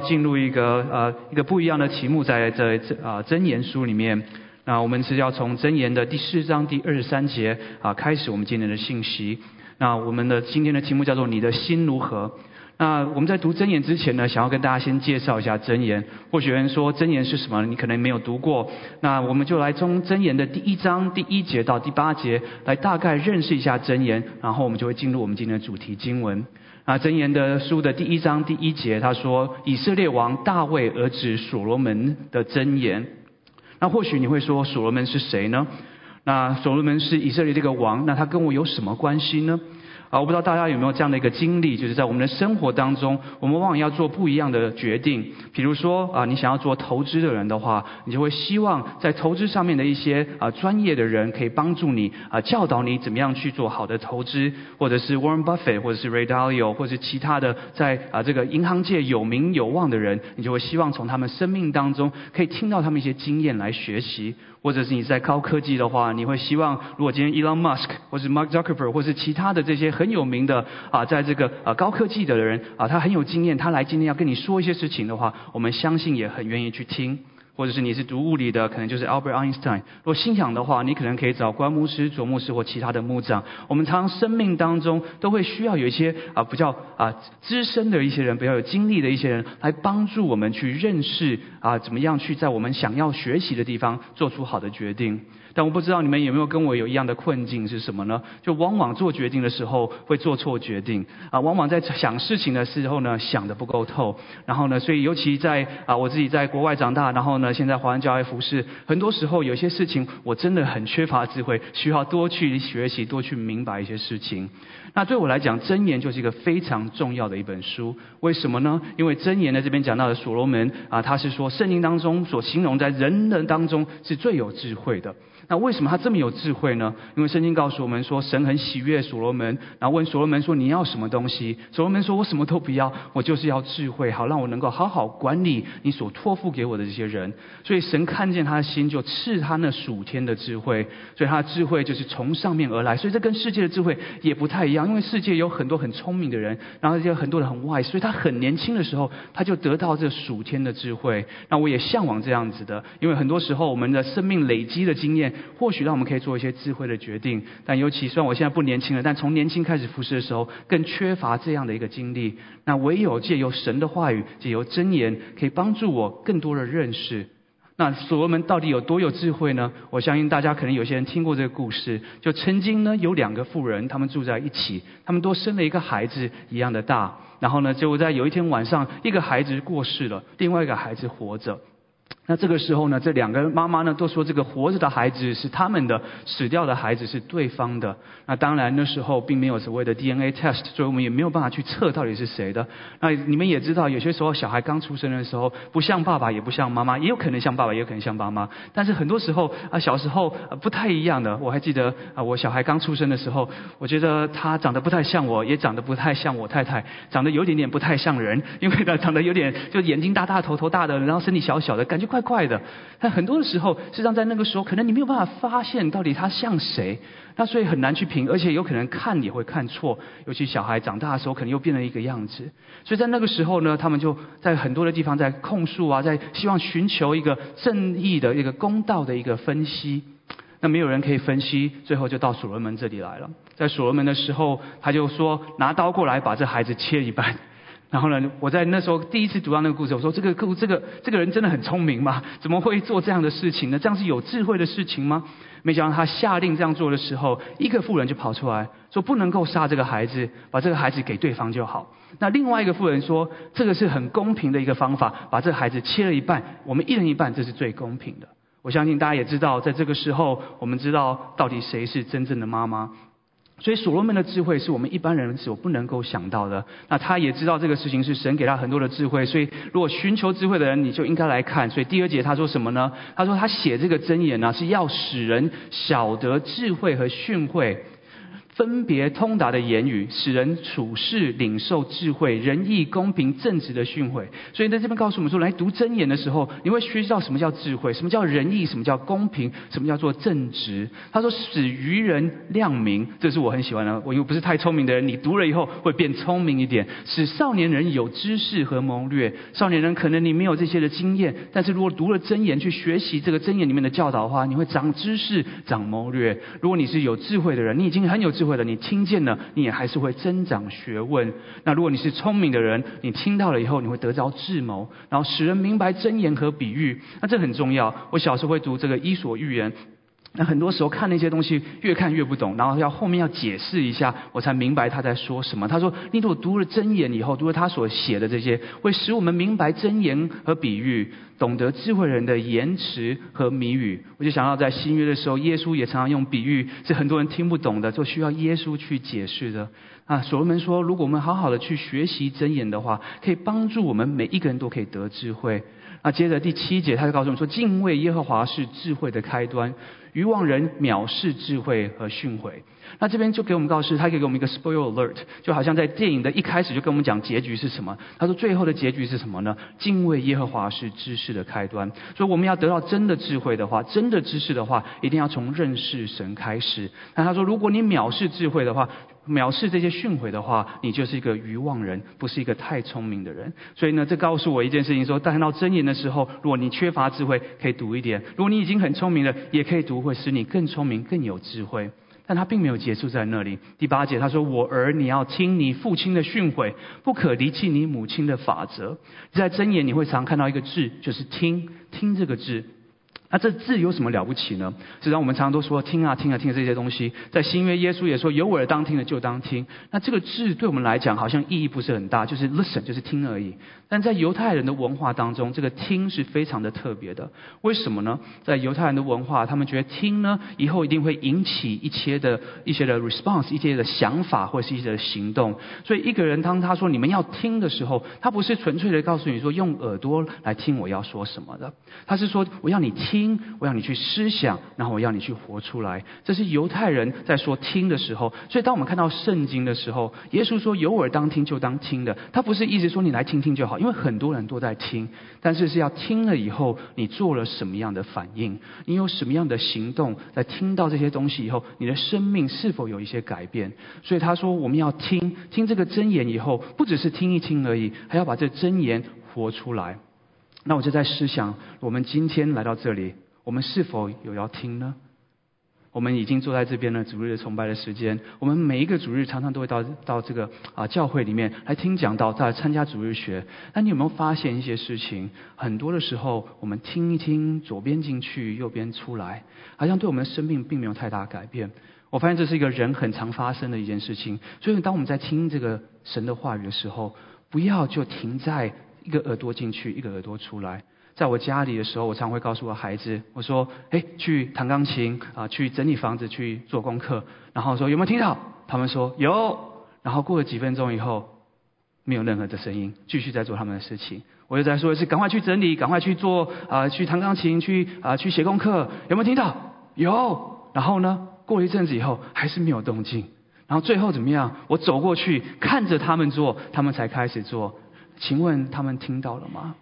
进入一个呃一个不一样的题目，在这这啊箴言书里面，那我们是要从箴言的第四章第二十三节啊开始我们今天的信息。那我们的今天的题目叫做你的心如何？那我们在读箴言之前呢，想要跟大家先介绍一下箴言。或许有人说箴言是什么？你可能没有读过。那我们就来从箴言的第一章第一节到第八节来大概认识一下箴言，然后我们就会进入我们今天的主题经文。啊，箴言的书的第一章第一节，他说以色列王大卫儿子所罗门的箴言。那或许你会说所罗门是谁呢？那所罗门是以色列这个王，那他跟我有什么关系呢？啊，我不知道大家有没有这样的一个经历，就是在我们的生活当中，我们往往要做不一样的决定。比如说啊，你想要做投资的人的话，你就会希望在投资上面的一些啊专业的人可以帮助你啊教导你怎么样去做好的投资，或者是 Warren Buffett，或者是 Ray Dalio，或者是其他的在啊这个银行界有名有望的人，你就会希望从他们生命当中可以听到他们一些经验来学习。或者是你在高科技的话，你会希望如果今天 Elon Musk 或是 Mark Zuckerberg 或是其他的这些很有名的啊，在这个啊高科技的人啊，他很有经验，他来今天要跟你说一些事情的话，我们相信也很愿意去听。或者是你是读物理的，可能就是 Albert Einstein。如果信仰的话，你可能可以找关牧师、卓牧师或其他的牧长。我们常常生命当中都会需要有一些啊比较啊资深的一些人，比较有经历的一些人，来帮助我们去认识啊怎么样去在我们想要学习的地方做出好的决定。但我不知道你们有没有跟我有一样的困境是什么呢？就往往做决定的时候会做错决定啊，往往在想事情的时候呢想的不够透，然后呢，所以尤其在啊我自己在国外长大，然后呢现在华人教会服饰，很多时候有些事情我真的很缺乏智慧，需要多去学习，多去明白一些事情。那对我来讲，箴言就是一个非常重要的一本书。为什么呢？因为箴言呢这边讲到的所罗门啊，他是说圣经当中所形容在人的当中是最有智慧的。那为什么他这么有智慧呢？因为圣经告诉我们说，神很喜悦所罗门，然后问所罗门说：“你要什么东西？”所罗门说：“我什么都不要，我就是要智慧，好让我能够好好管理你所托付给我的这些人。”所以神看见他的心，就赐他那属天的智慧。所以他的智慧就是从上面而来。所以这跟世界的智慧也不太一样，因为世界有很多很聪明的人，然后有很多人很外，所以他很年轻的时候他就得到这属天的智慧。那我也向往这样子的，因为很多时候我们的生命累积的经验。或许让我们可以做一些智慧的决定，但尤其虽然我现在不年轻了，但从年轻开始服侍的时候，更缺乏这样的一个经历。那唯有借由神的话语，借由真言，可以帮助我更多的认识。那所罗门到底有多有智慧呢？我相信大家可能有些人听过这个故事。就曾经呢，有两个妇人，他们住在一起，他们都生了一个孩子一样的大。然后呢，结果在有一天晚上，一个孩子过世了，另外一个孩子活着。那这个时候呢，这两个妈妈呢都说这个活着的孩子是他们的，死掉的孩子是对方的。那当然那时候并没有所谓的 DNA test，所以我们也没有办法去测到底是谁的。那你们也知道，有些时候小孩刚出生的时候不像爸爸，也不像妈妈，也有可能像爸爸，也有可能像妈妈。但是很多时候啊，小时候不太一样的。我还记得啊，我小孩刚出生的时候，我觉得他长得不太像我，也长得不太像我太太，长得有点点不太像人，因为他长得有点就眼睛大大、头头大的，然后身体小小的，感觉快。快的，但很多的时候，实际上在那个时候，可能你没有办法发现到底他像谁，那所以很难去评，而且有可能看也会看错。尤其小孩长大的时候，可能又变了一个样子。所以在那个时候呢，他们就在很多的地方在控诉啊，在希望寻求一个正义的一个公道的一个分析。那没有人可以分析，最后就到所罗门这里来了。在所罗门的时候，他就说拿刀过来，把这孩子切一半。然后呢，我在那时候第一次读到那个故事，我说这个故这个这个人真的很聪明吗？怎么会做这样的事情呢？这样是有智慧的事情吗？没想到他下令这样做的时候，一个妇人就跑出来说不能够杀这个孩子，把这个孩子给对方就好。那另外一个妇人说，这个是很公平的一个方法，把这个孩子切了一半，我们一人一半，这是最公平的。我相信大家也知道，在这个时候，我们知道到底谁是真正的妈妈。所以所罗门的智慧是我们一般人所不能够想到的。那他也知道这个事情是神给他很多的智慧，所以如果寻求智慧的人，你就应该来看。所以第二节他说什么呢？他说他写这个箴言呢，是要使人晓得智慧和训诲。分别通达的言语，使人处事领受智慧、仁义、公平、正直的训诲。所以在这边告诉我们说，来读真言的时候，你会学习到什么叫智慧，什么叫仁义，什么叫公平，什么叫做正直。他说使愚人亮明，这是我很喜欢的。我又不是太聪明的人，你读了以后会变聪明一点。使少年人有知识和谋略。少年人可能你没有这些的经验，但是如果读了真言去学习这个真言里面的教导的话，你会长知识、长谋略。如果你是有智慧的人，你已经很有智慧了，你听见了，你也还是会增长学问。那如果你是聪明的人，你听到了以后，你会得着智谋，然后使人明白真言和比喻。那这很重要。我小时候会读这个《伊索寓言》。那很多时候看那些东西，越看越不懂，然后要后面要解释一下，我才明白他在说什么。他说：“你如果读了真言以后，读了他所写的这些，会使我们明白真言和比喻，懂得智慧人的言辞和谜语。”我就想到在新约的时候，耶稣也常常用比喻，是很多人听不懂的，就需要耶稣去解释的。啊，所罗门说：“如果我们好好的去学习真言的话，可以帮助我们每一个人都可以得智慧。”那接着第七节，他就告诉我们说：“敬畏耶和华是智慧的开端。”愚妄人藐视智慧和训诲，那这边就给我们告示，他可以给我们一个 spoil alert，就好像在电影的一开始就跟我们讲结局是什么。他说最后的结局是什么呢？敬畏耶和华是知识的开端。所以我们要得到真的智慧的话，真的知识的话，一定要从认识神开始。那他说，如果你藐视智慧的话，藐视这些训诲的话，你就是一个愚妄人，不是一个太聪明的人。所以呢，这告诉我一件事情：说，但看到真言的时候，如果你缺乏智慧，可以读一点；如果你已经很聪明了，也可以读。会使你更聪明、更有智慧，但他并没有结束在那里。第八节他说：“我儿，你要听你父亲的训诲，不可离弃你母亲的法则。”在箴言你会常看到一个字，就是“听”，听这个字。那这字有什么了不起呢？实际上，我们常常都说听啊听啊听这些东西，在新约耶稣也说有耳当听的就当听。那这个字对我们来讲好像意义不是很大，就是 listen 就是听而已。但在犹太人的文化当中，这个听是非常的特别的。为什么呢？在犹太人的文化，他们觉得听呢以后一定会引起一些的一些的 response，一些的想法或是一些的行动。所以一个人当他说你们要听的时候，他不是纯粹的告诉你说用耳朵来听我要说什么的，他是说我要你听。听，我要你去思想，然后我要你去活出来。这是犹太人在说听的时候。所以，当我们看到圣经的时候，耶稣说有耳当听就当听的。他不是一直说你来听听就好，因为很多人都在听，但是是要听了以后，你做了什么样的反应？你有什么样的行动？在听到这些东西以后，你的生命是否有一些改变？所以他说，我们要听听这个真言以后，不只是听一听而已，还要把这真言活出来。那我就在思想，我们今天来到这里，我们是否有要听呢？我们已经坐在这边了，主日的崇拜的时间，我们每一个主日常常都会到到这个啊教会里面来听讲道，再来参加主日学。那你有没有发现一些事情？很多的时候，我们听一听，左边进去，右边出来，好像对我们的生命并没有太大改变。我发现这是一个人很常发生的一件事情。所以，当我们在听这个神的话语的时候，不要就停在。一个耳朵进去，一个耳朵出来。在我家里的时候，我常会告诉我孩子，我说：“哎，去弹钢琴啊，去整理房子，去做功课。”然后说有没有听到？他们说有。然后过了几分钟以后，没有任何的声音，继续在做他们的事情。我又在说一次：“赶快去整理，赶快去做啊，去弹钢琴，去啊，去写功课。”有没有听到？有。然后呢？过了一阵子以后，还是没有动静。然后最后怎么样？我走过去看着他们做，他们才开始做。请问他们听到了吗？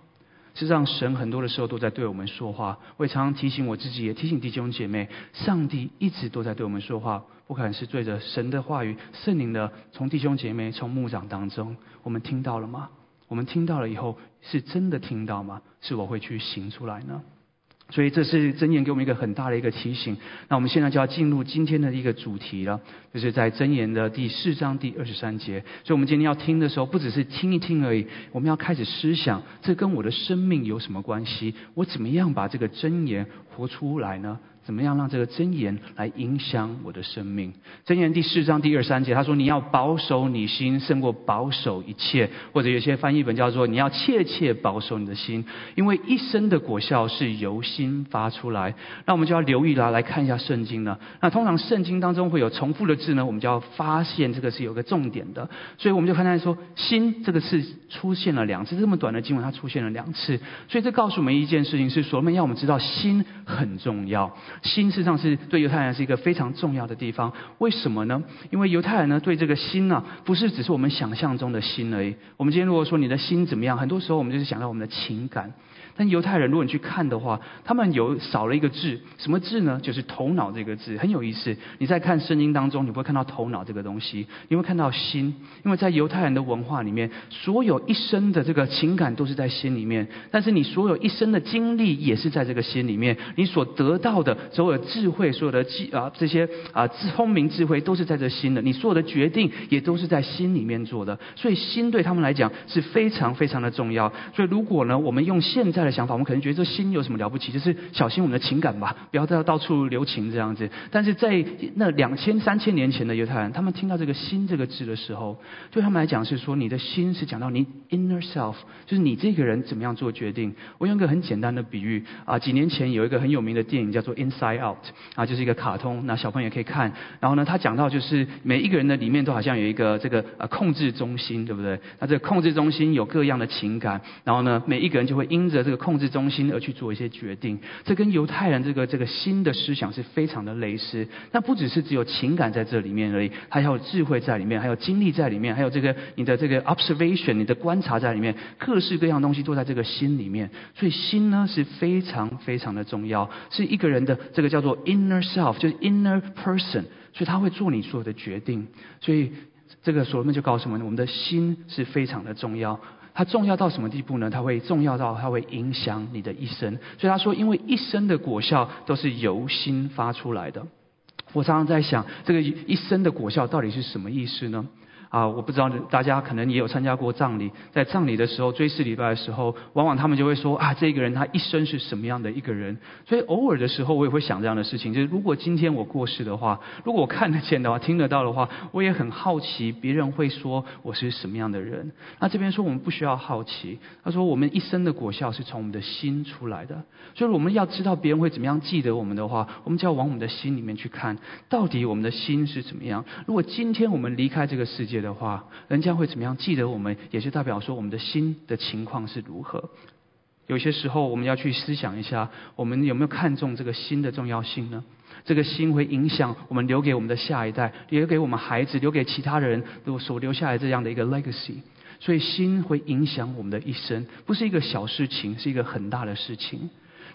实际上，神很多的时候都在对我们说话。我也常常提醒我自己，也提醒弟兄姐妹，上帝一直都在对我们说话。不管是对着神的话语、圣灵的，从弟兄姐妹、从牧长当中，我们听到了吗？我们听到了以后，是真的听到吗？是我会去行出来呢？所以这是箴言给我们一个很大的一个提醒。那我们现在就要进入今天的一个主题了，就是在箴言的第四章第二十三节。所以我们今天要听的时候，不只是听一听而已，我们要开始思想，这跟我的生命有什么关系？我怎么样把这个箴言活出来呢？怎么样让这个真言来影响我的生命？真言第四章第二三节，他说：“你要保守你心，胜过保守一切。”或者有些翻译本叫做：“你要切切保守你的心，因为一生的果效是由心发出来。”那我们就要留意啦，来看一下圣经呢。那通常圣经当中会有重复的字呢，我们就要发现这个是有个重点的。所以我们就看到说“心”这个字出现了两次，这么短的经文它出现了两次，所以这告诉我们一件事情：是所罗门要我们知道心很重要。心事实上是对犹太人是一个非常重要的地方。为什么呢？因为犹太人呢对这个心呢，不是只是我们想象中的心而已。我们今天如果说你的心怎么样，很多时候我们就是想到我们的情感。但犹太人，如果你去看的话，他们有少了一个字，什么字呢？就是头脑这个字，很有意思。你在看圣经当中，你不会看到头脑这个东西，你会看到心。因为在犹太人的文化里面，所有一生的这个情感都是在心里面，但是你所有一生的经历也是在这个心里面。你所得到的所有智慧，所有的智啊这些啊聪明智慧，都是在这心的。你所有的决定也都是在心里面做的。所以心对他们来讲是非常非常的重要。所以如果呢，我们用现在的想法，我们可能觉得这心有什么了不起？就是小心我们的情感吧，不要再到处留情这样子。但是在那两千三千年前的犹太人，他们听到这个“心”这个字的时候，对他们来讲是说，你的心是讲到你 inner self，就是你这个人怎么样做决定。我用一个很简单的比喻啊，几年前有一个很有名的电影叫做《Inside Out》，啊，就是一个卡通，那小朋友也可以看。然后呢，他讲到就是每一个人的里面都好像有一个这个呃控制中心，对不对？那这个控制中心有各样的情感，然后呢，每一个人就会因着这个控制中心而去做一些决定。这跟犹太人这个这个新的思想是非常的类似。那不只是只有情感在这里面而已，还有智慧在里面，还有经历在里面，还有这个你的这个 observation，你的观察在里面，各式各样东西都在这个心里面。所以心呢是非常非常的重要，是一个人的这个叫做 inner self，就是 inner person，所以他会做你所有的决定。所以这个所罗门就告诉我们，我们的心是非常的重要。它重要到什么地步呢？它会重要到它会影响你的一生。所以他说，因为一生的果效都是由心发出来的。我常常在想，这个一生的果效到底是什么意思呢？啊，我不知道大家可能也有参加过葬礼，在葬礼的时候追思礼拜的时候，往往他们就会说啊，这个人他一生是什么样的一个人。所以偶尔的时候，我也会想这样的事情，就是如果今天我过世的话，如果我看得见的话，听得到的话，我也很好奇别人会说我是什么样的人。那这边说我们不需要好奇，他说我们一生的果效是从我们的心出来的。所以我们要知道别人会怎么样记得我们的话，我们就要往我们的心里面去看，到底我们的心是怎么样。如果今天我们离开这个世界，的话，人家会怎么样记得我们？也就代表说，我们的心的情况是如何。有些时候，我们要去思想一下，我们有没有看重这个心的重要性呢？这个心会影响我们留给我们的下一代，留给我们孩子，留给其他人都所留下来这样的一个 legacy。所以，心会影响我们的一生，不是一个小事情，是一个很大的事情。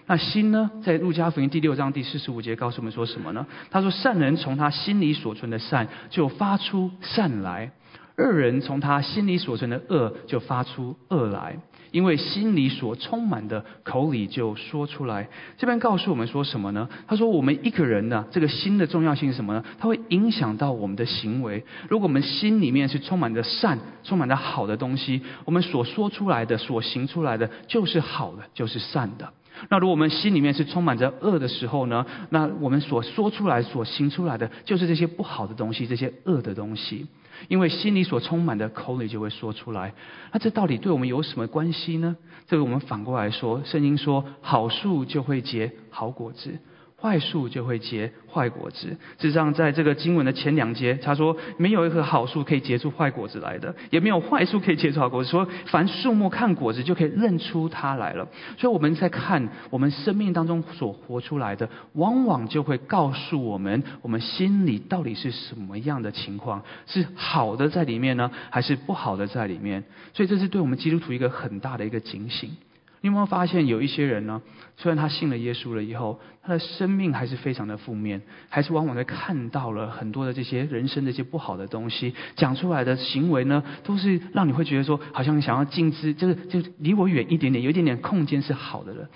那心呢？在路加福音第六章第四十五节告诉我们说什么呢？他说：“善人从他心里所存的善，就发出善来；恶人从他心里所存的恶，就发出恶来。因为心里所充满的，口里就说出来。”这边告诉我们说什么呢？他说：“我们一个人呢，这个心的重要性是什么呢？它会影响到我们的行为。如果我们心里面是充满着善，充满着好的东西，我们所说出来的、所行出来的，就是好的，就是善的。”那如果我们心里面是充满着恶的时候呢？那我们所说出来、所行出来的，就是这些不好的东西，这些恶的东西。因为心里所充满的，口里就会说出来。那这到底对我们有什么关系呢？这个我们反过来说，圣经说，好树就会结好果子。坏树就会结坏果子。事实上，在这个经文的前两节，他说没有一棵好树可以结出坏果子来的，也没有坏树可以结出好果子。说凡树木看果子就可以认出它来了。所以我们在看我们生命当中所活出来的，往往就会告诉我们，我们心里到底是什么样的情况，是好的在里面呢，还是不好的在里面？所以这是对我们基督徒一个很大的一个警醒。你有没有发现有一些人呢？虽然他信了耶稣了以后，他的生命还是非常的负面，还是往往在看到了很多的这些人生的一些不好的东西，讲出来的行为呢，都是让你会觉得说，好像想要禁之，就是就离我远一点点，有一点点空间是好的了。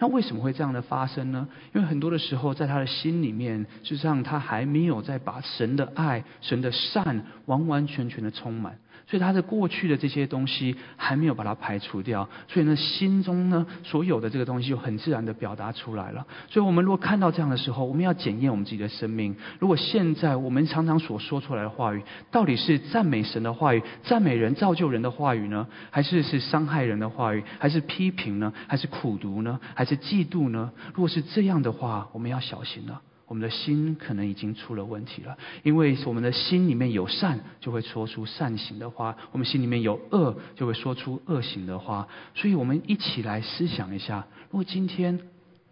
那为什么会这样的发生呢？因为很多的时候，在他的心里面，事实上他还没有在把神的爱、神的善完完全全的充满。所以他的过去的这些东西还没有把它排除掉，所以呢，心中呢所有的这个东西就很自然的表达出来了。所以我们如果看到这样的时候，我们要检验我们自己的生命。如果现在我们常常所说出来的话语，到底是赞美神的话语、赞美人、造就人的话语呢，还是是伤害人的话语，还是批评呢，还是苦读呢，还是嫉妒呢？如果是这样的话，我们要小心了。我们的心可能已经出了问题了，因为我们的心里面有善，就会说出善行的话；我们心里面有恶，就会说出恶行的话。所以，我们一起来思想一下：如果今天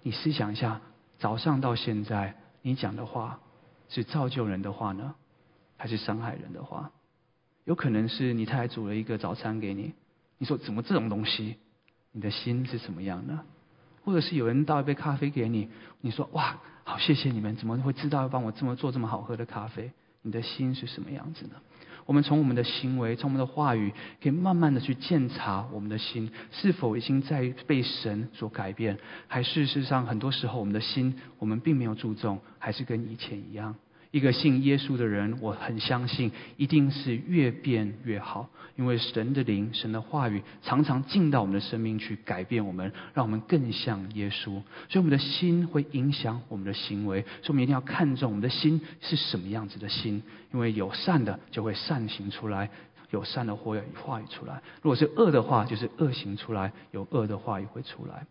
你思想一下，早上到现在，你讲的话是造就人的话呢，还是伤害人的话？有可能是你太太煮了一个早餐给你，你说怎么这种东西？你的心是什么样的？或者是有人倒一杯咖啡给你，你说哇，好谢谢你们，怎么会知道要帮我这么做这么好喝的咖啡？你的心是什么样子呢？我们从我们的行为，从我们的话语，可以慢慢的去鉴察我们的心是否已经在被神所改变，还事实上很多时候我们的心我们并没有注重，还是跟以前一样。一个信耶稣的人，我很相信一定是越变越好，因为神的灵、神的话语常常进到我们的生命去改变我们，让我们更像耶稣。所以我们的心会影响我们的行为，所以我们一定要看重我们的心是什么样子的心，因为有善的就会善行出来，有善的话话语出来；如果是恶的话，就是恶行出来，有恶的话语会出来。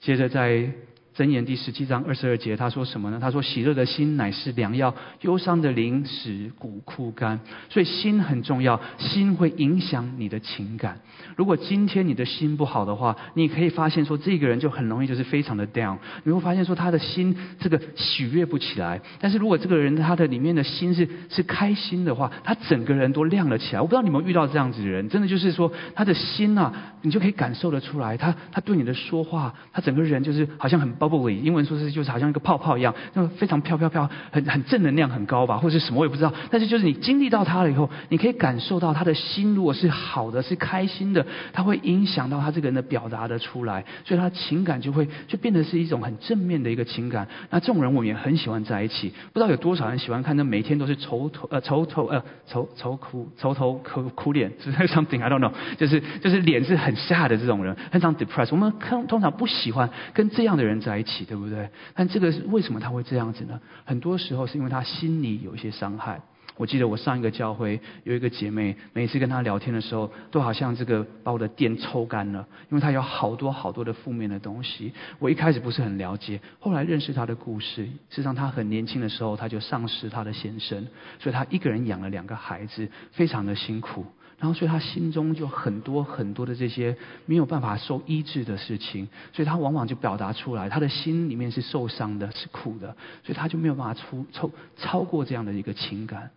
接着在。箴言第十七章二十二节，他说什么呢？他说：“喜乐的心乃是良药，忧伤的灵使骨枯干。”所以心很重要，心会影响你的情感。如果今天你的心不好的话，你可以发现说，这个人就很容易就是非常的 down。你会发现说，他的心这个喜悦不起来。但是如果这个人他的里面的心是是开心的话，他整个人都亮了起来。我不知道你们遇到这样子的人，真的就是说，他的心呐，你就可以感受得出来。他他对你的说话，他整个人就是好像很。Bubble 英文说是就是好像一个泡泡一样，那非常飘飘飘，很很正能量很高吧，或者是什么我也不知道。但是就是你经历到他了以后，你可以感受到他的心如果是好的，是开心的，他会影响到他这个人的表达的出来，所以他情感就会就变得是一种很正面的一个情感。那这种人我们也很喜欢在一起。不知道有多少人喜欢看那每天都是愁头呃愁头呃愁愁苦愁头苦苦脸，是 something I don't know，就是就是脸是很下的这种人，很常 depressed。我们看通常不喜欢跟这样的人在。在一起，对不对？但这个是为什么他会这样子呢？很多时候是因为他心里有一些伤害。我记得我上一个教会有一个姐妹，每次跟她聊天的时候，都好像这个把我的电抽干了，因为她有好多好多的负面的东西。我一开始不是很了解，后来认识她的故事。事实上，她很年轻的时候，她就丧失她的先生，所以她一个人养了两个孩子，非常的辛苦。然后，所以他心中就很多很多的这些没有办法受医治的事情，所以他往往就表达出来，他的心里面是受伤的，是苦的，所以他就没有办法出超超过这样的一个情感。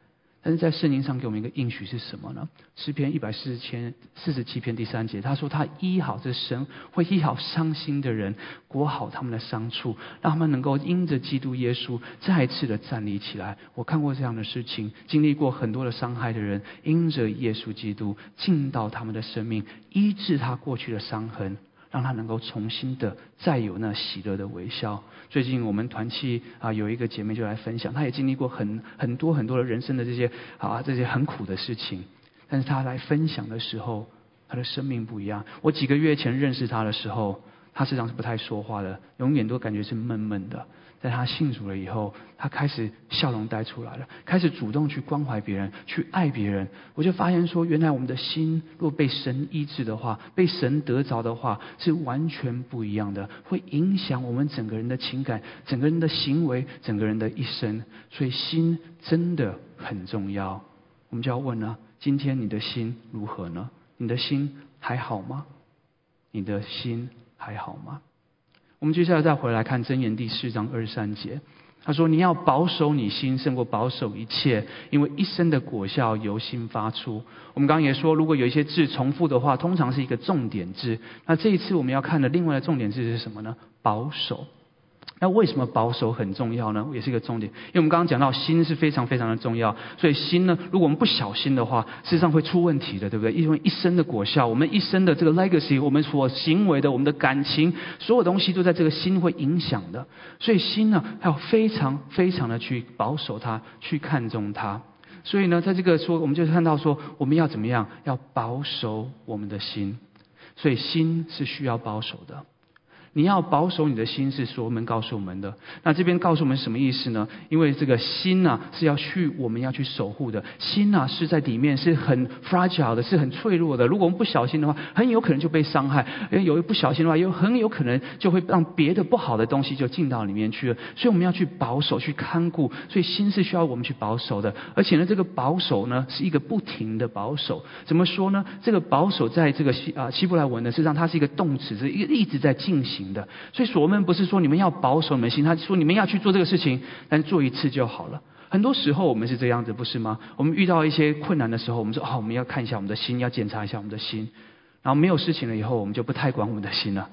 但是在圣经上给我们一个应许是什么呢？诗篇一百四十篇四十七篇第三节，他说他医好这神会医好伤心的人，裹好他们的伤处，让他们能够因着基督耶稣再次的站立起来。我看过这样的事情，经历过很多的伤害的人，因着耶稣基督进到他们的生命，医治他过去的伤痕。让他能够重新的再有那喜乐的微笑。最近我们团契啊有一个姐妹就来分享，她也经历过很很多很多的人生的这些啊这些很苦的事情，但是她来分享的时候，她的生命不一样。我几个月前认识她的时候，她实际上是不太说话的，永远都感觉是闷闷的。在他信主了以后，他开始笑容带出来了，开始主动去关怀别人，去爱别人。我就发现说，原来我们的心若被神医治的话，被神得着的话，是完全不一样的，会影响我们整个人的情感、整个人的行为、整个人的一生。所以心真的很重要。我们就要问了：今天你的心如何呢？你的心还好吗？你的心还好吗？我们接下来再回来看箴言第四章二十三节，他说：“你要保守你心，胜过保守一切，因为一生的果效由心发出。”我们刚刚也说，如果有一些字重复的话，通常是一个重点字。那这一次我们要看的另外的重点字是什么呢？保守。那为什么保守很重要呢？也是一个重点，因为我们刚刚讲到心是非常非常的重要，所以心呢，如果我们不小心的话，事实上会出问题的，对不对？因为一生的果效，我们一生的这个 legacy，我们所行为的，我们的感情，所有东西都在这个心会影响的。所以心呢，要非常非常的去保守它，去看重它。所以呢，在这个说，我们就看到说，我们要怎么样？要保守我们的心。所以心是需要保守的。你要保守你的心，是所罗门告诉我们的。那这边告诉我们什么意思呢？因为这个心呢，是要去我们要去守护的。心呢，是在里面是很 fragile 的，是很脆弱的。如果我们不小心的话，很有可能就被伤害。因为有一不小心的话，又很有可能就会让别的不好的东西就进到里面去了。所以我们要去保守，去看顾。所以心是需要我们去保守的。而且呢，这个保守呢，是一个不停的保守。怎么说呢？这个保守在这个希啊希伯来文呢，实际上它是一个动词，是一一直在进行。的。所以所罗门不是说你们要保守你们心，他说你们要去做这个事情，但做一次就好了。很多时候我们是这样子，不是吗？我们遇到一些困难的时候，我们说哦，我们要看一下我们的心，要检查一下我们的心。然后没有事情了以后，我们就不太管我们的心了。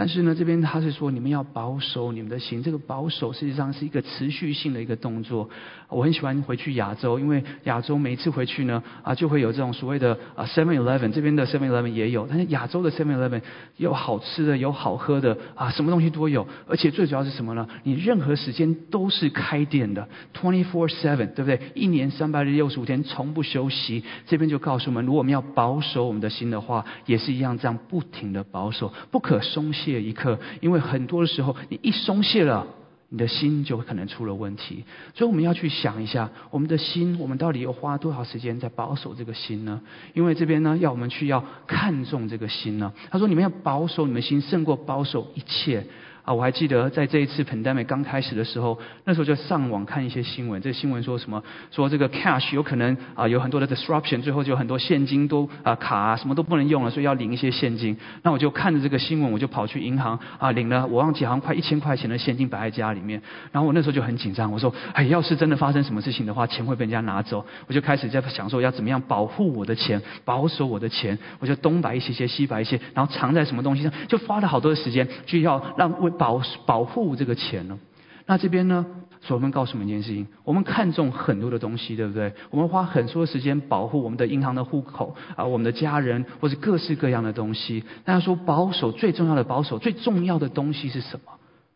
但是呢，这边他是说你们要保守你们的心。这个保守实际上是一个持续性的一个动作。我很喜欢回去亚洲，因为亚洲每一次回去呢，啊，就会有这种所谓的啊 Seven Eleven，这边的 Seven Eleven 也有。但是亚洲的 Seven Eleven 有好吃的，有好喝的，啊，什么东西都有。而且最主要是什么呢？你任何时间都是开店的，Twenty Four Seven，对不对？一年三百六十五天，从不休息。这边就告诉我们，如果我们要保守我们的心的话，也是一样，这样不停的保守，不可松懈。这一刻，因为很多的时候，你一松懈了，你的心就可能出了问题。所以我们要去想一下，我们的心，我们到底要花多少时间在保守这个心呢？因为这边呢，要我们去要看重这个心呢。他说，你们要保守你们心，胜过保守一切。啊，我还记得在这一次 pandemic 刚开始的时候，那时候就上网看一些新闻。这新闻说什么？说这个 cash 有可能啊有很多的 disruption，最后就很多现金都啊卡啊什么都不能用了，所以要领一些现金。那我就看着这个新闻，我就跑去银行啊领了，我忘记好像快一千块钱的现金摆在家里面。然后我那时候就很紧张，我说哎，要是真的发生什么事情的话，钱会被人家拿走。我就开始在想说要怎么样保护我的钱，保守我的钱。我就东摆一些些，西摆一些，然后藏在什么东西上，就花了好多的时间，就要让为保保护这个钱呢？那这边呢？所罗门告诉我们一件事情：我们看重很多的东西，对不对？我们花很多时间保护我们的银行的户口啊，我们的家人，或者各式各样的东西。大家说保守最重要的保守最重要的东西是什么？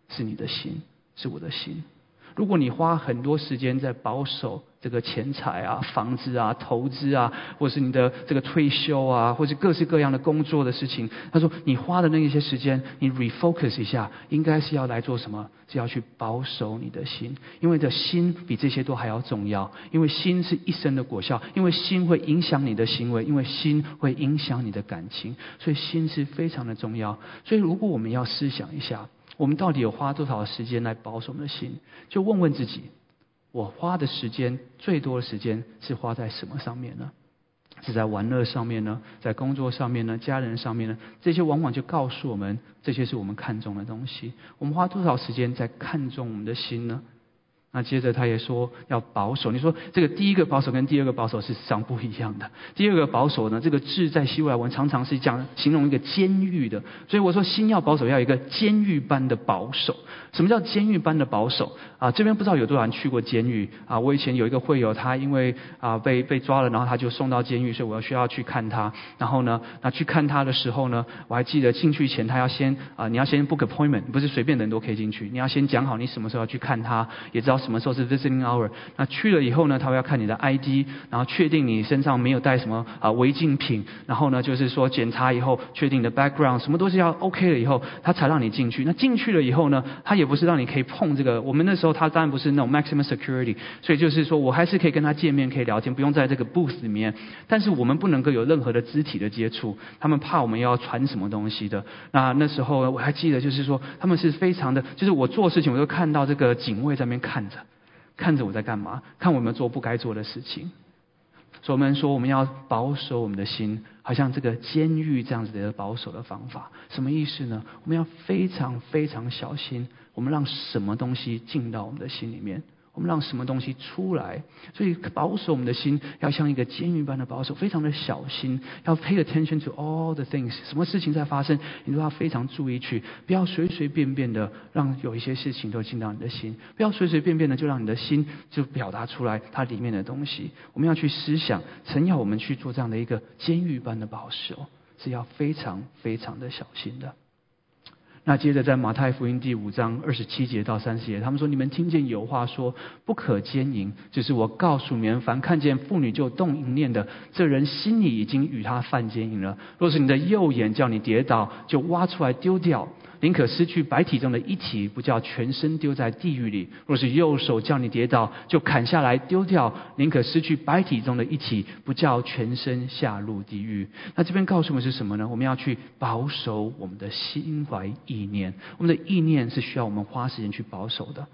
是你的心，是我的心。如果你花很多时间在保守这个钱财啊、房子啊、投资啊，或是你的这个退休啊，或是各式各样的工作的事情，他说你花的那一些时间，你 refocus 一下，应该是要来做什么？是要去保守你的心，因为的心比这些都还要重要，因为心是一生的果效，因为心会影响你的行为，因为心会影响你的感情，所以心是非常的重要。所以如果我们要思想一下。我们到底有花多少时间来保守我们的心？就问问自己：我花的时间最多的时间是花在什么上面呢？是在玩乐上面呢？在工作上面呢？家人上面呢？这些往往就告诉我们，这些是我们看重的东西。我们花多少时间在看重我们的心呢？那接着他也说要保守。你说这个第一个保守跟第二个保守是实上不一样的。第二个保守呢，这个字在希伯来文常常是讲形容一个监狱的。所以我说心要保守，要一个监狱般的保守。什么叫监狱般的保守？啊，这边不知道有多少人去过监狱啊？我以前有一个会友，他因为啊被被抓了，然后他就送到监狱，所以我要需要去看他。然后呢，那去看他的时候呢，我还记得进去前他要先啊，你要先 book appointment，不是随便人都可以进去，你要先讲好你什么时候要去看他，也知道。什么时候是 visiting hour？那去了以后呢，他会要看你的 ID，然后确定你身上没有带什么啊违禁品，然后呢，就是说检查以后确定你的 background，什么都是要 OK 了以后，他才让你进去。那进去了以后呢，他也不是让你可以碰这个。我们那时候他当然不是那种 maximum security，所以就是说我还是可以跟他见面，可以聊天，不用在这个 booth 里面。但是我们不能够有任何的肢体的接触，他们怕我们要传什么东西的。那那时候我还记得，就是说他们是非常的，就是我做事情我都看到这个警卫在那边看着。看着我在干嘛？看我没有做不该做的事情。所以我们说，我们要保守我们的心，好像这个监狱这样子的保守的方法，什么意思呢？我们要非常非常小心，我们让什么东西进到我们的心里面。我们让什么东西出来？所以保守我们的心，要像一个监狱般的保守，非常的小心，要 pay attention to all the things。什么事情在发生，你都要非常注意去，不要随随便便的让有一些事情都进到你的心，不要随随便便的就让你的心就表达出来它里面的东西。我们要去思想，曾要我们去做这样的一个监狱般的保守，是要非常非常的小心的。那接着在马太福音第五章二十七节到三十节，他们说：“你们听见有话说不可奸淫，就是我告诉你们，凡看见妇女就动淫念的，这人心里已经与他犯奸淫了。若是你的右眼叫你跌倒，就挖出来丢掉。”宁可失去百体中的一体，不叫全身丢在地狱里；若是右手叫你跌倒，就砍下来丢掉。宁可失去百体中的一体，不叫全身下入地狱。那这边告诉我们是什么呢？我们要去保守我们的心怀意念。我们的意念是需要我们花时间去保守的。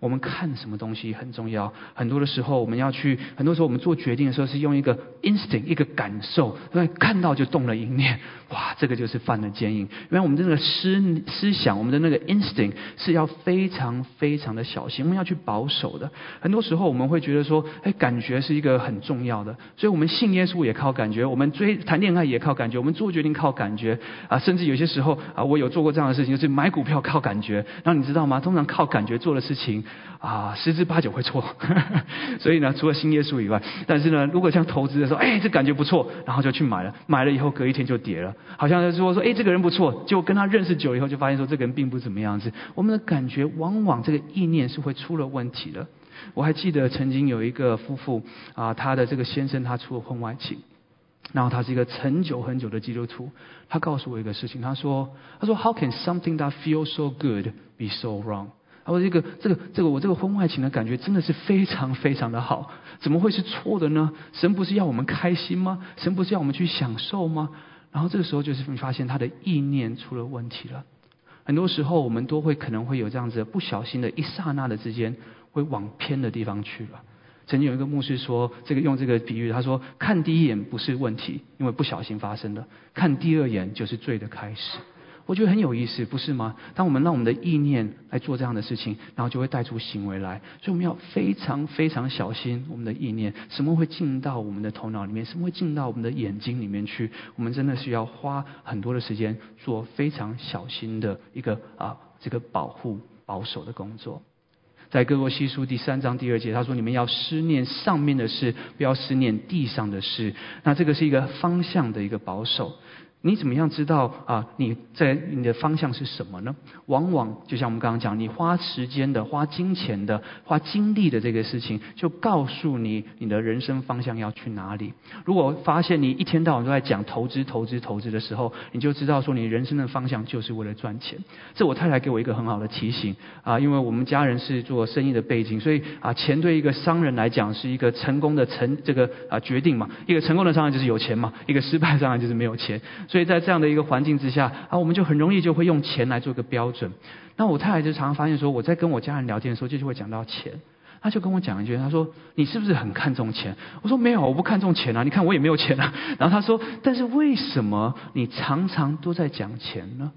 我们看什么东西很重要。很多的时候，我们要去，很多时候我们做决定的时候是用一个 instinct，一个感受，对，看到就动了一念，哇，这个就是犯了奸淫。因为我们的那个思思思想，我们的那个 instinct 是要非常非常的小心，我们要去保守的。很多时候我们会觉得说，哎，感觉是一个很重要的，所以我们信耶稣也靠感觉，我们追谈恋爱也靠感觉，我们做决定靠感觉啊，甚至有些时候啊，我有做过这样的事情，就是买股票靠感觉。然后你知道吗？通常靠感觉做的事情啊，十之八九会错。所以呢，除了新耶稣以外，但是呢，如果像投资的时候，哎，这感觉不错，然后就去买了，买了以后隔一天就跌了，好像是说说，哎，这个人不错，就跟他认识久了以后，就发现说这个人并不怎么样子。我们的感觉往往这个意念是会出了问题的。我还记得曾经有一个夫妇啊，他的这个先生他出了婚外情。然后他是一个很久很久的基督徒，他告诉我一个事情，他说：“他说 How can something that feels so good be so wrong？” 他说：“这个这个这个我这个婚外情的感觉真的是非常非常的好，怎么会是错的呢？神不是要我们开心吗？神不是要我们去享受吗？”然后这个时候就是你发现他的意念出了问题了。很多时候我们都会可能会有这样子不小心的一刹那的之间，会往偏的地方去了。曾经有一个牧师说，这个用这个比喻，他说看第一眼不是问题，因为不小心发生的；看第二眼就是罪的开始。我觉得很有意思，不是吗？当我们让我们的意念来做这样的事情，然后就会带出行为来。所以我们要非常非常小心我们的意念，什么会进到我们的头脑里面，什么会进到我们的眼睛里面去？我们真的是要花很多的时间做非常小心的一个啊，这个保护保守的工作。在哥罗西书第三章第二节，他说：“你们要思念上面的事，不要思念地上的事。”那这个是一个方向的一个保守。你怎么样知道啊？你在你的方向是什么呢？往往就像我们刚刚讲，你花时间的、花金钱的、花精力的这个事情，就告诉你你的人生方向要去哪里。如果发现你一天到晚都在讲投资、投资、投资的时候，你就知道说你人生的方向就是为了赚钱。这我太太给我一个很好的提醒啊，因为我们家人是做生意的背景，所以啊，钱对一个商人来讲是一个成功的成这个啊决定嘛。一个成功的商人就是有钱嘛，一个失败商人就是没有钱。所以在这样的一个环境之下啊，我们就很容易就会用钱来做一个标准。那我太太就常常发现说，我在跟我家人聊天的时候，就就会讲到钱。他就跟我讲一句，他说：“你是不是很看重钱？”我说：“没有，我不看重钱啊。你看我也没有钱啊。”然后他说：“但是为什么你常常都在讲钱呢？”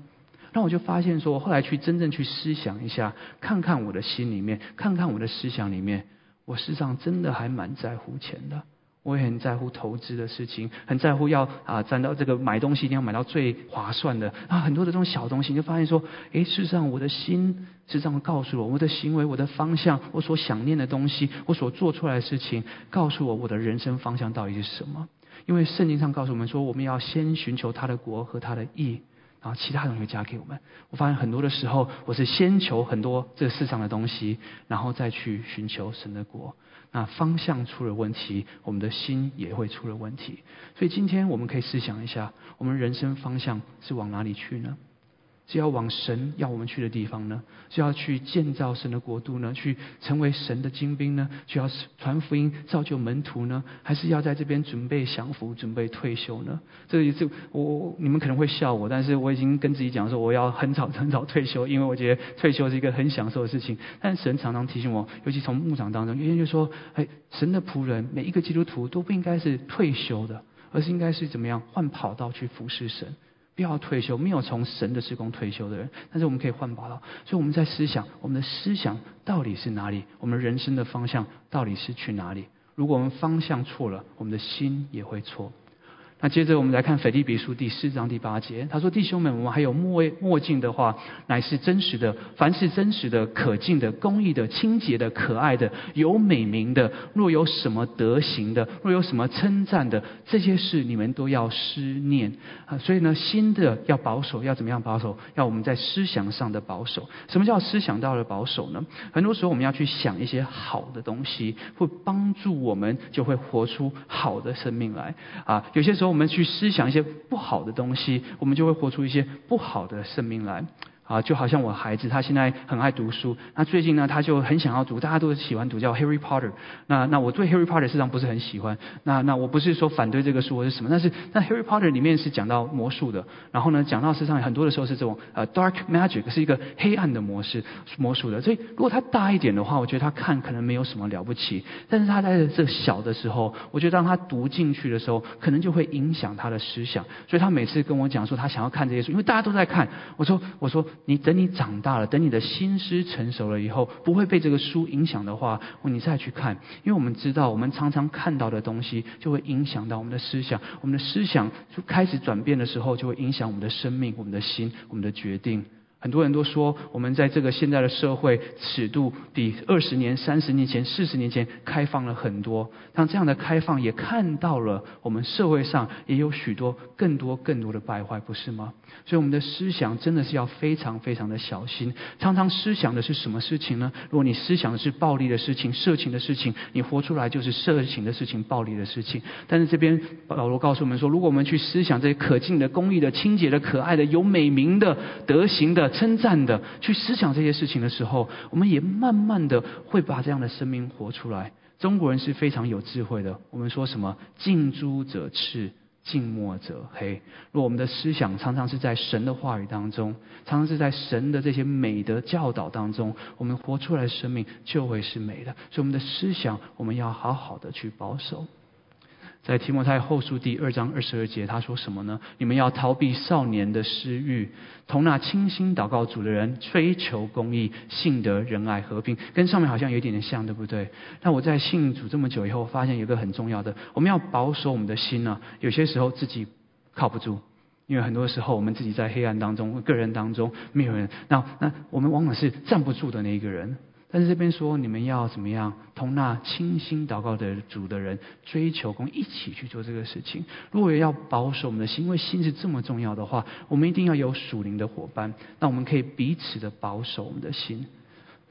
那我就发现说，我后来去真正去思想一下，看看我的心里面，看看我的思想里面，我事实上真的还蛮在乎钱的。我也很在乎投资的事情，很在乎要啊，赚到这个买东西一定要买到最划算的啊，很多的这种小东西，你就发现说，诶，事实上我的心事实上告诉我，我的行为、我的方向、我所想念的东西、我所做出来的事情，告诉我我的人生方向到底是什么？因为圣经上告诉我们说，我们要先寻求他的国和他的义，然后其他东西加给我们。我发现很多的时候，我是先求很多这世上的东西，然后再去寻求神的国。那方向出了问题，我们的心也会出了问题。所以今天我们可以试想一下，我们人生方向是往哪里去呢？是要往神要我们去的地方呢？是要去建造神的国度呢？去成为神的精兵呢？就要传福音、造就门徒呢？还是要在这边准备享福、准备退休呢？这个这我你们可能会笑我，但是我已经跟自己讲说，我要很早很早退休，因为我觉得退休是一个很享受的事情。但神常常提醒我，尤其从牧场当中，有人就说：哎，神的仆人，每一个基督徒都不应该是退休的，而是应该是怎么样换跑道去服侍神。不要退休，没有从神的施工退休的人，但是我们可以换跑道。所以我们在思想，我们的思想到底是哪里？我们人生的方向到底是去哪里？如果我们方向错了，我们的心也会错。那接着我们来看腓立比书第四章第八节，他说：“弟兄们，我们还有墨墨镜的话，乃是真实的；凡是真实的、可敬的、公义的、清洁的、可爱的、有美名的，若有什么德行的，若有什么称赞的，这些事你们都要思念啊。所以呢，新的要保守，要怎么样保守？要我们在思想上的保守。什么叫思想到了保守呢？很多时候我们要去想一些好的东西，会帮助我们，就会活出好的生命来啊。有些时候。我们去思想一些不好的东西，我们就会活出一些不好的生命来。啊，就好像我孩子他现在很爱读书，那最近呢他就很想要读，大家都喜欢读叫 Harry Potter。那那我对 Harry Potter 实际上不是很喜欢。那那我不是说反对这个书或是什么，但是那 Harry Potter 里面是讲到魔术的，然后呢讲到实际上很多的时候是这种呃 dark magic 是一个黑暗的模式魔术的。所以如果他大一点的话，我觉得他看可能没有什么了不起。但是他在这小的时候，我觉得当他读进去的时候，可能就会影响他的思想。所以他每次跟我讲说他想要看这些书，因为大家都在看。我说我说你等你长大了，等你的心思成熟了以后，不会被这个书影响的话，你再去看。因为我们知道，我们常常看到的东西就会影响到我们的思想，我们的思想就开始转变的时候，就会影响我们的生命、我们的心、我们的决定。很多人都说，我们在这个现在的社会尺度比二十年、三十年前、四十年前开放了很多。但这样的开放也看到了，我们社会上也有许多更多更多的败坏，不是吗？所以我们的思想真的是要非常非常的小心。常常思想的是什么事情呢？如果你思想的是暴力的事情、色情的事情，你活出来就是色情的事情、暴力的事情。但是这边保罗告诉我们说，如果我们去思想这些可敬的、公义的、清洁的、可爱的、有美名的、德行的。称赞的去思想这些事情的时候，我们也慢慢的会把这样的生命活出来。中国人是非常有智慧的。我们说什么近朱者赤，近墨者黑。若我们的思想常常是在神的话语当中，常常是在神的这些美的教导当中，我们活出来的生命就会是美的。所以我们的思想，我们要好好的去保守。在提摩太后书第二章二十二节，他说什么呢？你们要逃避少年的私欲，同那清心祷告主的人追求公义、信德、仁爱、和平，跟上面好像有一点点像，对不对？那我在信主这么久以后，发现有个很重要的，我们要保守我们的心呢。有些时候自己靠不住，因为很多时候我们自己在黑暗当中、个人当中没有人，那那我们往往是站不住的那一个人。但是这边说，你们要怎么样同那清心祷告的主的人追求跟，一起去做这个事情。如果要保守我们的心，因为心是这么重要的话，我们一定要有属灵的伙伴，那我们可以彼此的保守我们的心。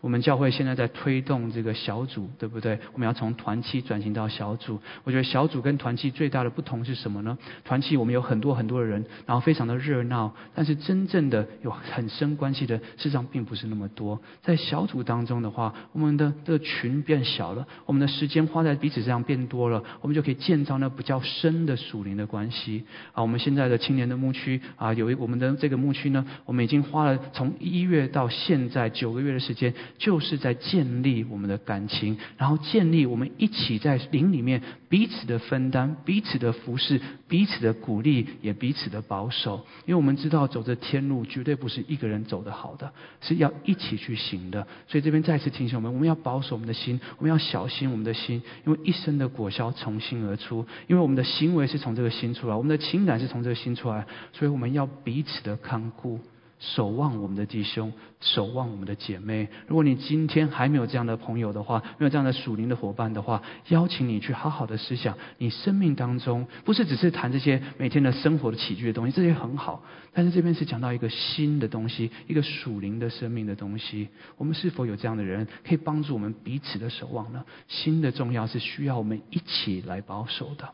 我们教会现在在推动这个小组，对不对？我们要从团契转型到小组。我觉得小组跟团契最大的不同是什么呢？团契我们有很多很多的人，然后非常的热闹，但是真正的有很深关系的，事实上并不是那么多。在小组当中的话，我们的这个群变小了，我们的时间花在彼此身上变多了，我们就可以建造那比较深的属灵的关系。啊，我们现在的青年的牧区啊，有一我们的这个牧区呢，我们已经花了从一月到现在九个月的时间。就是在建立我们的感情，然后建立我们一起在灵里面彼此的分担、彼此的服侍、彼此的鼓励，也彼此的保守。因为我们知道走这天路绝对不是一个人走的好的，是要一起去行的。所以这边再次提醒我们，我们要保守我们的心，我们要小心我们的心，因为一生的果效从心而出。因为我们的行为是从这个心出来，我们的情感是从这个心出来，所以我们要彼此的看顾。守望我们的弟兄，守望我们的姐妹。如果你今天还没有这样的朋友的话，没有这样的属灵的伙伴的话，邀请你去好好的思想，你生命当中不是只是谈这些每天的生活的起居的东西，这些很好。但是这边是讲到一个新的东西，一个属灵的生命的东西。我们是否有这样的人，可以帮助我们彼此的守望呢？新的重要是需要我们一起来保守的。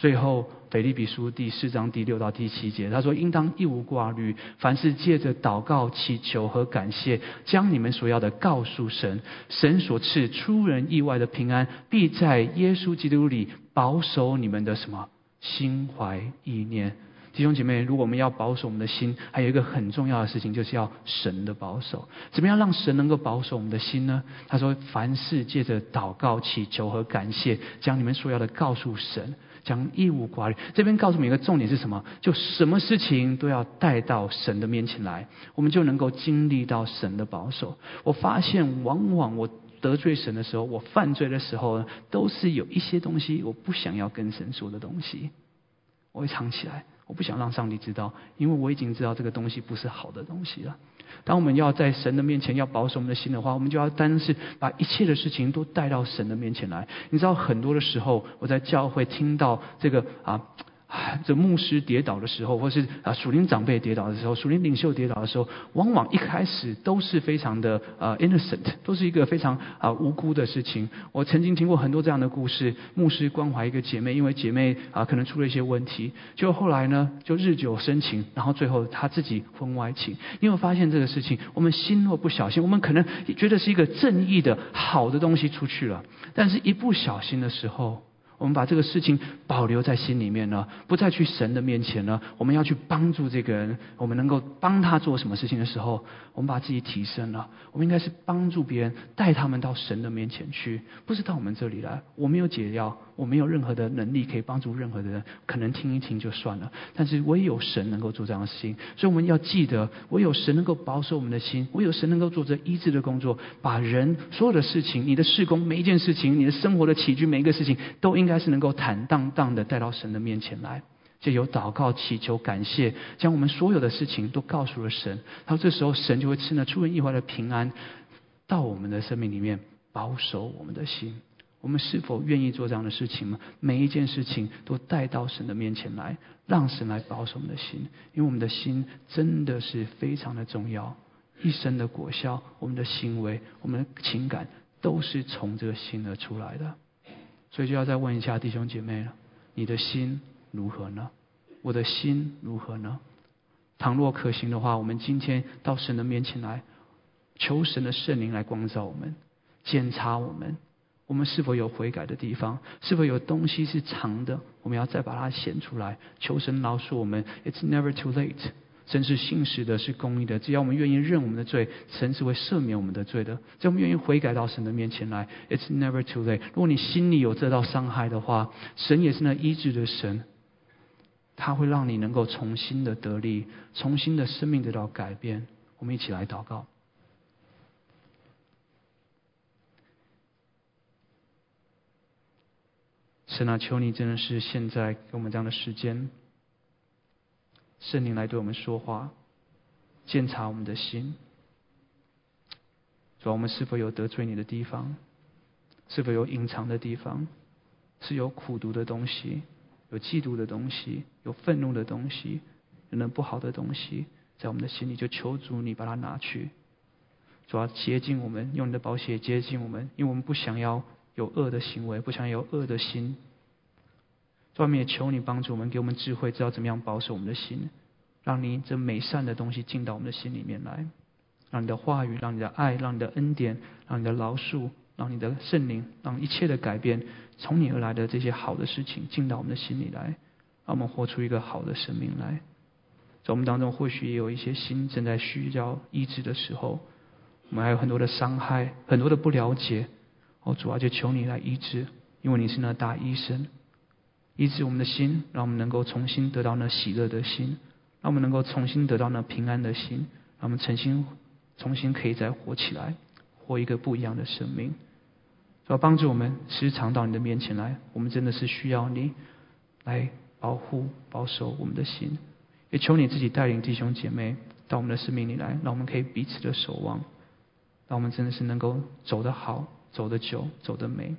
最后，腓立比书第四章第六到第七节，他说：“应当一无挂虑，凡是借着祷告、祈求和感谢，将你们所要的告诉神。神所赐出人意外的平安，必在耶稣基督里保守你们的什么心怀意念。”弟兄姐妹，如果我们要保守我们的心，还有一个很重要的事情，就是要神的保守。怎么样让神能够保守我们的心呢？他说：“凡事借着祷告、祈求和感谢，将你们所要的告诉神。”讲义无挂虑，这边告诉我们一个重点是什么？就什么事情都要带到神的面前来，我们就能够经历到神的保守。我发现，往往我得罪神的时候，我犯罪的时候呢，都是有一些东西我不想要跟神说的东西，我会藏起来，我不想让上帝知道，因为我已经知道这个东西不是好的东西了。当我们要在神的面前要保守我们的心的话，我们就要单是把一切的事情都带到神的面前来。你知道，很多的时候我在教会听到这个啊这牧师跌倒的时候，或是啊属灵长辈跌倒的时候，属灵领袖跌倒的时候，往往一开始都是非常的呃 innocent，都是一个非常啊无辜的事情。我曾经听过很多这样的故事，牧师关怀一个姐妹，因为姐妹啊可能出了一些问题，就后来呢就日久生情，然后最后他自己婚外情。你有发现这个事情？我们心若不小心，我们可能觉得是一个正义的好的东西出去了，但是一不小心的时候。我们把这个事情保留在心里面呢，不再去神的面前呢。我们要去帮助这个人，我们能够帮他做什么事情的时候，我们把自己提升了。我们应该是帮助别人，带他们到神的面前去，不是到我们这里来。我没有解药，我没有任何的能力可以帮助任何的人，可能听一听就算了。但是唯有神能够做这样的事情，所以我们要记得，唯有神能够保守我们的心，唯有神能够做这医治的工作，把人所有的事情，你的事工每一件事情，你的生活的起居每一个事情，都应该是能够坦荡荡的带到神的面前来，就有祷告、祈求、感谢，将我们所有的事情都告诉了神。然后这时候神就会赐那出人意外的平安到我们的生命里面，保守我们的心。我们是否愿意做这样的事情吗？每一件事情都带到神的面前来，让神来保守我们的心，因为我们的心真的是非常的重要。一生的果效，我们的行为、我们的情感，都是从这个心而出来的。所以就要再问一下弟兄姐妹了：你的心如何呢？我的心如何呢？倘若可行的话，我们今天到神的面前来，求神的圣灵来光照我们，检查我们，我们是否有悔改的地方？是否有东西是藏的？我们要再把它显出来，求神饶恕我们。It's never too late。神是信实的，是公义的。只要我们愿意认我们的罪，神是会赦免我们的罪的。只要我们愿意悔改到神的面前来，It's never too late。如果你心里有这道伤害的话，神也是那医治的神，他会让你能够重新的得力，重新的生命得到改变。我们一起来祷告。神啊，求你真的是现在给我们这样的时间。圣灵来对我们说话，检查我们的心，说我们是否有得罪你的地方，是否有隐藏的地方，是有苦毒的东西，有嫉妒的东西，有愤怒的东西，有那不好的东西，在我们的心里，就求主你把它拿去，主要接近我们，用你的宝血接近我们，因为我们不想要有恶的行为，不想有恶的心。外面也求你帮助我们，给我们智慧，知道怎么样保守我们的心，让你这美善的东西进到我们的心里面来，让你的话语，让你的爱，让你的恩典，让你的饶恕，让你的圣灵，让一切的改变从你而来的这些好的事情进到我们的心里来，让我们活出一个好的生命来。在我们当中，或许也有一些心正在需要医治的时候，我们还有很多的伤害，很多的不了解。哦，主啊，就求你来医治，因为你是那大医生。医治我们的心，让我们能够重新得到那喜乐的心，让我们能够重新得到那平安的心，让我们重新重新可以再活起来，活一个不一样的生命。要帮助我们时常到你的面前来，我们真的是需要你来保护保守我们的心，也求你自己带领弟兄姐妹到我们的生命里来，让我们可以彼此的守望，让我们真的是能够走得好，走得久，走得美。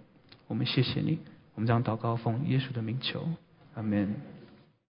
我们谢谢你。我们将祷告奉耶稣的名求，阿门。